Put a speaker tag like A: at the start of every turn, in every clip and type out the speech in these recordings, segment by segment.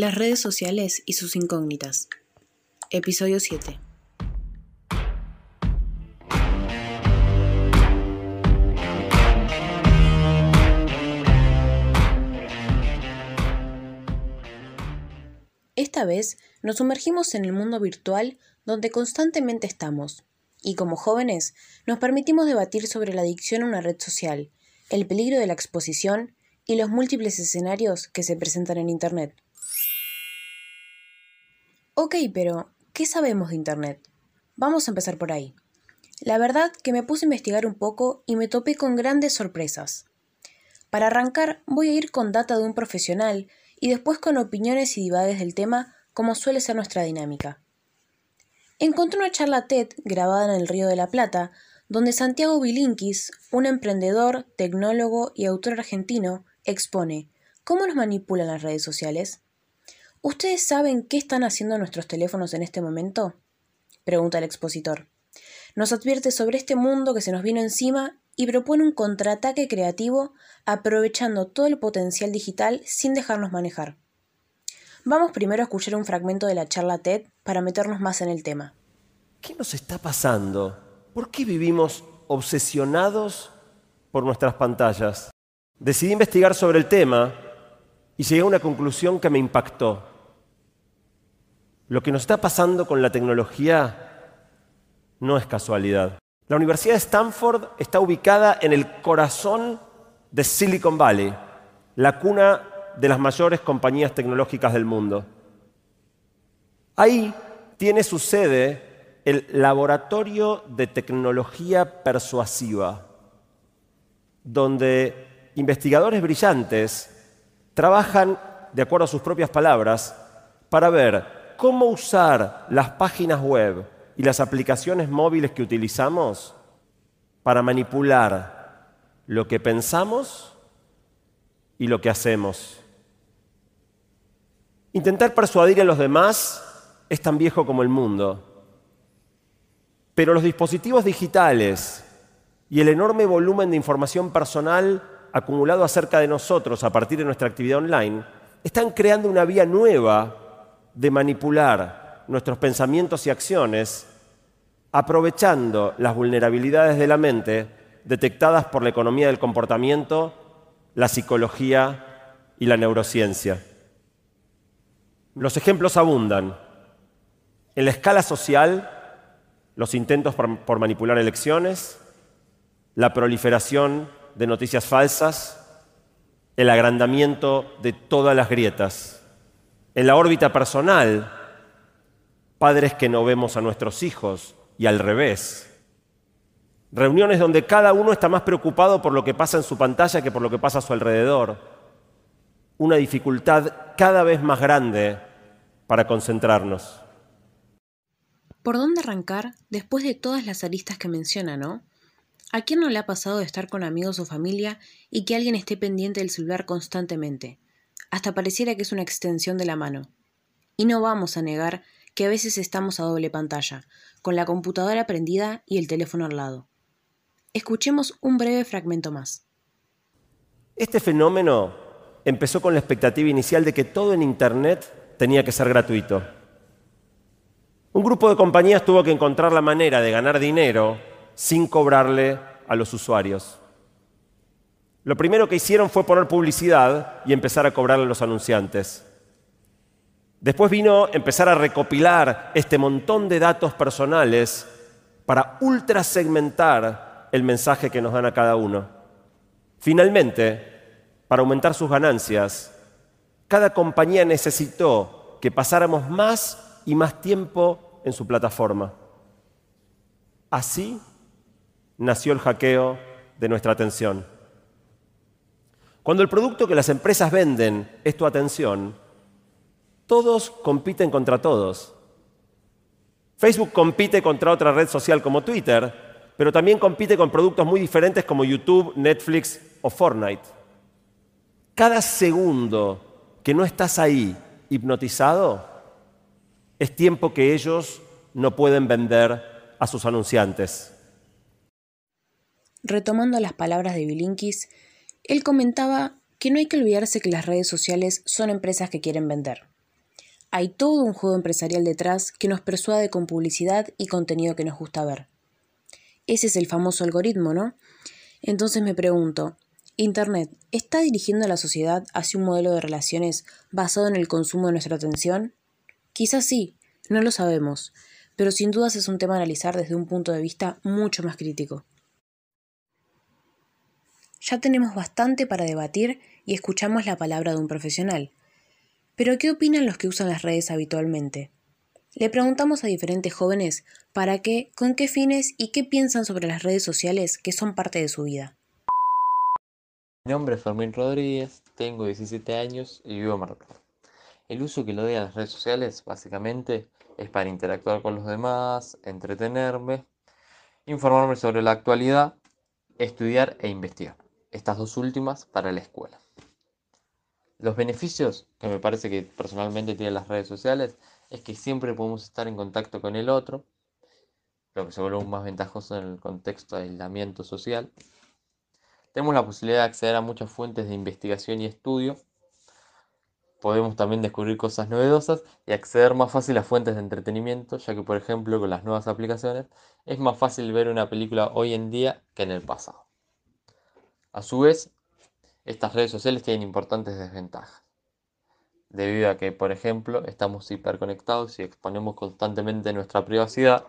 A: Las redes sociales y sus incógnitas. Episodio 7. Esta vez nos sumergimos en el mundo virtual donde constantemente estamos, y como jóvenes nos permitimos debatir sobre la adicción a una red social, el peligro de la exposición y los múltiples escenarios que se presentan en Internet. Ok, pero ¿qué sabemos de Internet? Vamos a empezar por ahí. La verdad que me puse a investigar un poco y me topé con grandes sorpresas. Para arrancar voy a ir con data de un profesional y después con opiniones y divagues del tema como suele ser nuestra dinámica. Encontré una charla TED grabada en el Río de la Plata donde Santiago Bilinkis, un emprendedor, tecnólogo y autor argentino, expone cómo nos manipulan las redes sociales. ¿Ustedes saben qué están haciendo nuestros teléfonos en este momento? pregunta el expositor. Nos advierte sobre este mundo que se nos vino encima y propone un contraataque creativo aprovechando todo el potencial digital sin dejarnos manejar. Vamos primero a escuchar un fragmento de la charla TED para meternos más en el tema.
B: ¿Qué nos está pasando ¿Por qué vivimos obsesionados por nuestras pantallas? Decidí investigar sobre el tema y llegué a una conclusión que me impactó. Lo que nos está pasando con la tecnología no es casualidad. La Universidad de Stanford está ubicada en el corazón de Silicon Valley, la cuna de las mayores compañías tecnológicas del mundo. Ahí tiene su sede el Laboratorio de Tecnología Persuasiva, donde investigadores brillantes trabajan, de acuerdo a sus propias palabras, para ver cómo usar las páginas web y las aplicaciones móviles que utilizamos para manipular lo que pensamos y lo que hacemos. Intentar persuadir a los demás es tan viejo como el mundo. Pero los dispositivos digitales y el enorme volumen de información personal acumulado acerca de nosotros a partir de nuestra actividad online están creando una vía nueva de manipular nuestros pensamientos y acciones aprovechando las vulnerabilidades de la mente detectadas por la economía del comportamiento, la psicología y la neurociencia. Los ejemplos abundan. En la escala social, los intentos por, manipular elecciones, la proliferación de noticias falsas, el agrandamiento de todas las grietas. En la órbita personal, padres que no vemos a nuestros hijos y al revés. Reuniones donde cada uno está más preocupado por lo que pasa en su pantalla que por lo que pasa a su alrededor. Una dificultad cada vez más grande para concentrarnos.
A: ¿Por dónde arrancar después de todas las aristas que menciona, no? ¿A quién no le ha pasado de estar con amigos o familia y que alguien esté pendiente del celular constantemente? Hasta pareciera que es una extensión de la mano. Y no vamos a negar que a veces estamos a doble pantalla, con la computadora prendida y el teléfono al lado. Escuchemos un breve fragmento más.
B: Este fenómeno empezó con la expectativa inicial de que todo en Internet tenía que ser gratuito un grupo de compañías tuvo que encontrar la manera de ganar dinero sin cobrarle a los usuarios. Lo primero que hicieron fue poner publicidad y empezar a cobrarle a los anunciantes. Después vino empezar a recopilar este montón de datos personales para ultra segmentar el mensaje que nos dan a cada uno. Finalmente, para aumentar sus ganancias, cada compañía necesitó que pasáramos más y más tiempo en su plataforma. Así nació el hackeo de nuestra atención. Cuando el producto que las empresas venden es tu atención, todos compiten contra todos. Facebook compite contra otra red social como Twitter, pero también compite con productos muy diferentes como YouTube, Netflix o Fortnite. Cada segundo que no estás ahí hipnotizado, es tiempo que ellos no pueden vender a sus anunciantes.
A: Retomando las palabras de Bilinkis, él comentaba que no hay que olvidarse que las redes sociales son empresas que quieren vender. hay todo un juego empresarial detrás que nos persuade con publicidad y contenido que nos gusta ver. Ese es el famoso algoritmo, ¿no? Entonces me pregunto, ¿Internet está dirigiendo a la sociedad hacia un modelo de relaciones basado en el consumo de nuestra atención? Quizás sí, no lo sabemos, pero sin dudas es un tema a analizar desde un punto de vista mucho más crítico. Ya tenemos bastante para debatir y escuchamos la palabra de un profesional. Pero ¿qué opinan los que usan las redes habitualmente? Le preguntamos a diferentes jóvenes para qué, con qué fines y qué piensan sobre las redes sociales que son parte de su vida.
C: Mi nombre es Fermín Rodríguez, tengo 17 años y vivo en Mar El uso que le doy a las redes sociales básicamente es para interactuar con los demás, entretenerme, informarme sobre la actualidad, estudiar e investigar. Estas dos últimas para la escuela. Los beneficios que me parece que personalmente tienen las redes sociales es que siempre podemos estar en contacto con el otro, lo que se vuelve más ventajoso en el contexto de aislamiento social. Tenemos la posibilidad de acceder a muchas fuentes de investigación y estudio. Podemos también descubrir cosas novedosas y acceder más fácil a fuentes de entretenimiento, ya que por ejemplo con las nuevas aplicaciones es más fácil ver una película hoy en día que en el pasado. A su vez, estas redes sociales tienen importantes desventajas, debido a que, por ejemplo, estamos hiperconectados y exponemos constantemente nuestra privacidad,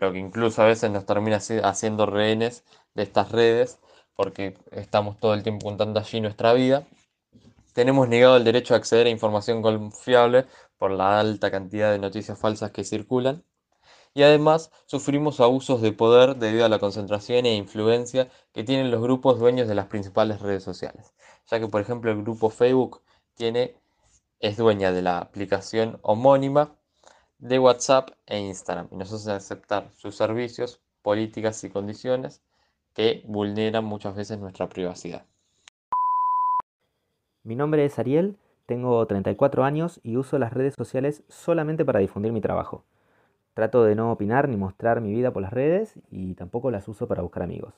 C: lo que incluso a veces nos termina haciendo rehenes de estas redes porque estamos todo el tiempo contando allí nuestra vida. Tenemos negado el derecho a acceder a información confiable por la alta cantidad de noticias falsas que circulan. Y además sufrimos abusos de poder debido a la concentración e influencia que tienen los grupos dueños de las principales redes sociales. Ya que por ejemplo el grupo Facebook tiene, es dueña de la aplicación homónima de WhatsApp e Instagram y nos hace aceptar sus servicios, políticas y condiciones que vulneran muchas veces nuestra privacidad.
D: Mi nombre es Ariel, tengo 34 años y uso las redes sociales solamente para difundir mi trabajo. Trato de no opinar ni mostrar mi vida por las redes y tampoco las uso para buscar amigos.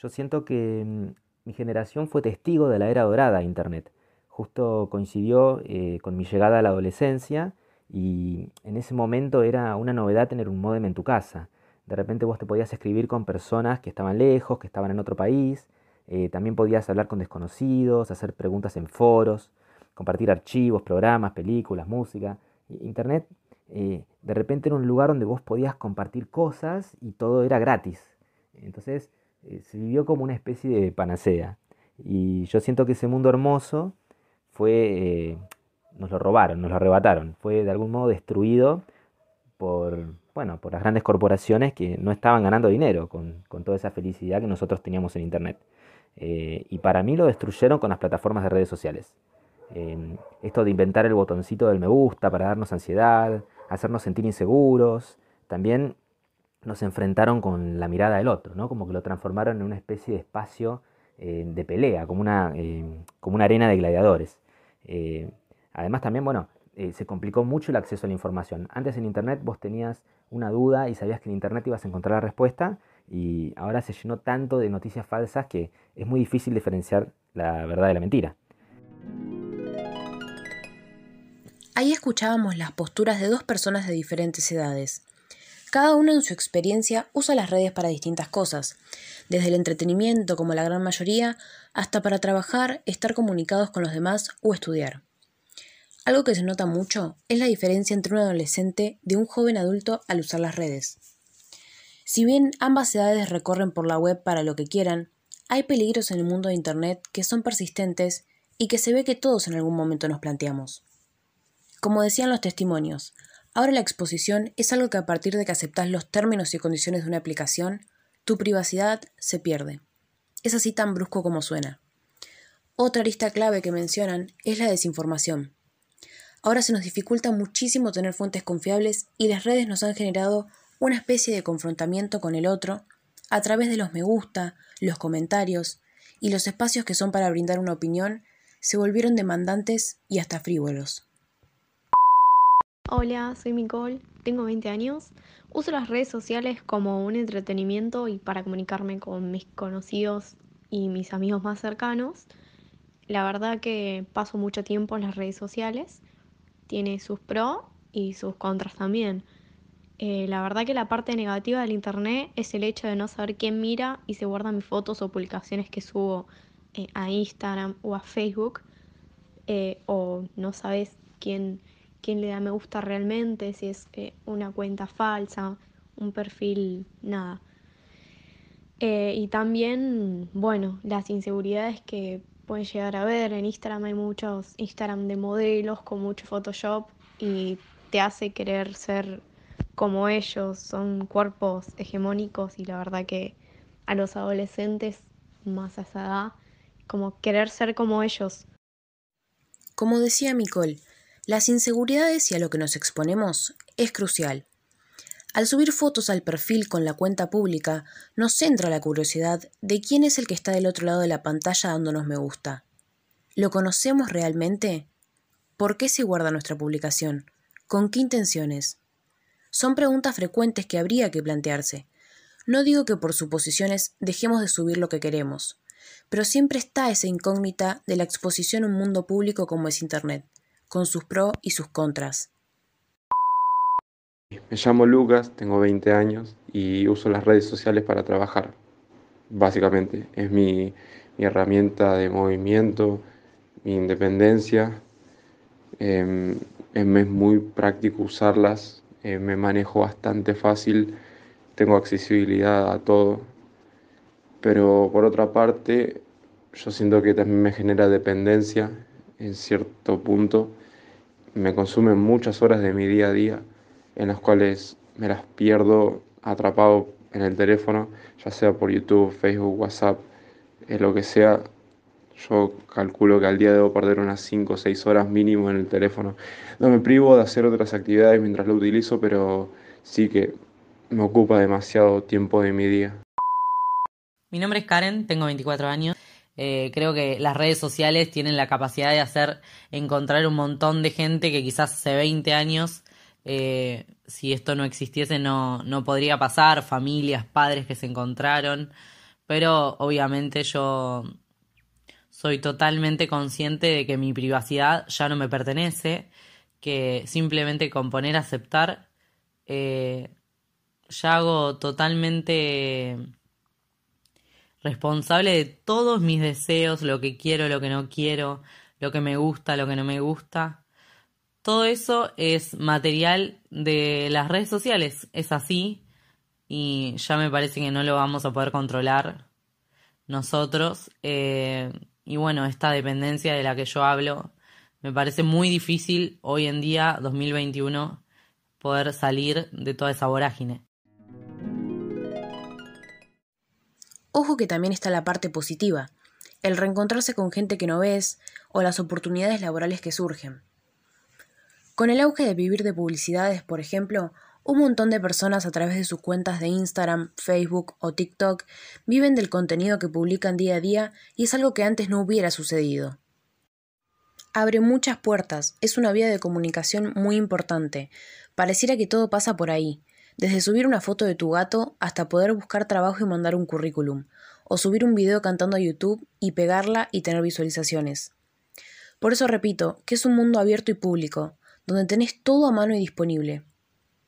D: Yo siento que mm, mi generación fue testigo de la era dorada de Internet. Justo coincidió eh, con mi llegada a la adolescencia y en ese momento era una novedad tener un modem en tu casa. De repente vos te podías escribir con personas que estaban lejos, que estaban en otro país. Eh, también podías hablar con desconocidos, hacer preguntas en foros, compartir archivos, programas, películas, música. Internet eh, de repente era un lugar donde vos podías compartir cosas y todo era gratis. Entonces eh, se vivió como una especie de panacea. Y yo siento que ese mundo hermoso fue, nos lo robaron, nos lo arrebataron, fue de algún modo destruido por, bueno, por las grandes corporaciones que no estaban ganando dinero con, toda esa felicidad que nosotros teníamos en Internet. Eh, y para mí lo destruyeron con las plataformas de redes sociales. Esto de inventar el botoncito del me gusta para darnos ansiedad, hacernos sentir inseguros, también nos enfrentaron con la mirada del otro, ¿no? como que lo transformaron en una especie de espacio eh, de pelea, como una, em, como una arena de gladiadores. Eh, además también, bueno, se complicó mucho el acceso a la información. Antes en Internet vos tenías una duda y sabías que en Internet ibas a encontrar la respuesta y ahora se llenó tanto de noticias falsas que es muy difícil diferenciar la verdad de la mentira.
A: Ahí escuchábamos las posturas de dos personas de diferentes edades. Cada una en su experiencia usa las redes para distintas cosas, desde el entretenimiento como la gran mayoría, hasta para trabajar, estar comunicados con los demás o estudiar. Algo que se nota mucho es la diferencia entre un adolescente de un joven adulto al usar las redes. Si bien ambas edades recorren por la web para lo que quieran, hay peligros en el mundo de Internet que son persistentes y que se ve que todos en algún momento nos planteamos. Como decían los testimonios, ahora la exposición es algo que a partir de que aceptas los términos y condiciones de una aplicación, tu privacidad se pierde. Es así tan brusco como suena. Otra lista clave que mencionan es la desinformación. Ahora se nos dificulta muchísimo tener fuentes confiables y las redes nos han generado una especie de confrontamiento con el otro a través de los me gusta, los comentarios y los espacios que son para brindar una opinión se volvieron demandantes y hasta frívolos.
E: Hola, soy Nicole, tengo 20 años. Uso las redes sociales como un entretenimiento y para comunicarme con mis conocidos y mis amigos más cercanos. La verdad que paso mucho tiempo en las redes sociales tiene sus pros y sus contras también. Eh, la verdad que la parte negativa del internet es el hecho de no saber quién mira y se guarda mis fotos o publicaciones que subo eh, a Instagram o a Facebook. Eh, o no sabes quién, quién le da me gusta realmente, si es una cuenta falsa, un perfil, nada. y también, bueno, las inseguridades que pueden llegar a ver. En Instagram hay muchos Instagram de modelos con mucho Photoshop y te hace querer ser como ellos, son cuerpos hegemónicos y la verdad que a los adolescentes más a esa edad, como querer ser como ellos.
A: Como decía Nicole, las inseguridades y a lo que nos exponemos es crucial. Al subir fotos al perfil con la cuenta pública, nos centra la curiosidad de quién es el que está del otro lado de la pantalla dándonos me gusta. ¿Lo conocemos realmente? ¿Por qué se guarda nuestra publicación? ¿Con qué intenciones? Son preguntas frecuentes que habría que plantearse. No digo que por suposiciones dejemos de subir lo que queremos, pero siempre está esa incógnita de la exposición a un mundo público como es Internet, con sus pros y sus contras.
F: Me llamo Lucas, tengo 20 años y uso las redes sociales para trabajar. Básicamente, es mi, herramienta de movimiento, mi independencia. Em, es muy práctico usarlas eh, me manejo bastante fácil, tengo accesibilidad a todo, pero por otra parte yo siento que también me genera dependencia en cierto punto, me consumen muchas horas de mi día a día en las cuales me las pierdo atrapado en el teléfono, ya sea por YouTube, Facebook, WhatsApp, es lo que sea, yo calculo que al día debo perder unas 5 o 6 horas mínimo en el teléfono. No me privo de hacer otras actividades mientras lo utilizo, pero sí que me ocupa demasiado tiempo de mi día.
G: Mi nombre es Karen, tengo 24 años. Eh, creo que las redes sociales tienen la capacidad de hacer encontrar un montón de gente que quizás hace 20 años, eh, si esto no existiese, no, no podría pasar, familias, padres que se encontraron. Pero obviamente yo soy totalmente consciente de que mi privacidad ya no me pertenece, que simplemente con poner aceptar eh, ya hago totalmente responsable de todos mis deseos, lo que quiero, lo que no quiero, lo que me gusta, lo que no me gusta. Todo eso es material de las redes sociales, es así y ya me parece que no lo vamos a poder controlar nosotros. Eh, y bueno, esta dependencia de la que yo hablo, me parece muy difícil hoy en día, 2021, poder salir de toda esa vorágine.
A: Ojo que también está la parte positiva, el reencontrarse con gente que no ves o las oportunidades laborales que surgen. Con el auge de vivir de publicidades, por ejemplo, un montón de personas a través de sus cuentas de Instagram, Facebook o TikTok viven del contenido que publican día a día y es algo que antes no hubiera sucedido. Abre muchas puertas, es una vía de comunicación muy importante. Pareciera que todo pasa por ahí, desde subir una foto de tu gato hasta poder buscar trabajo y mandar un currículum, o subir un video cantando a YouTube y pegarla y tener visualizaciones. Por eso repito que es un mundo abierto y público, donde tenés todo a mano y disponible.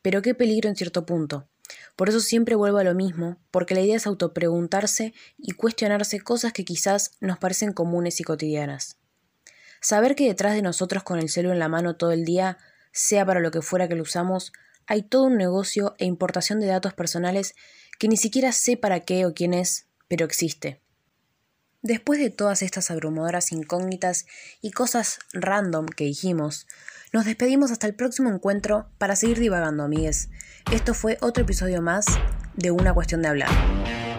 A: Pero qué peligro en cierto punto. Por eso siempre vuelvo a lo mismo, porque la idea es autopreguntarse y cuestionarse cosas que quizás nos parecen comunes y cotidianas. Saber que detrás de nosotros con el celo en la mano todo el día, sea para lo que fuera que lo usamos, hay todo un negocio e importación de datos personales que ni siquiera sé para qué o quién es, pero existe. Después de todas estas abrumadoras incógnitas y cosas random que dijimos, nos despedimos hasta el próximo encuentro para seguir divagando, amigues. Esto fue otro episodio más de Una cuestión de hablar.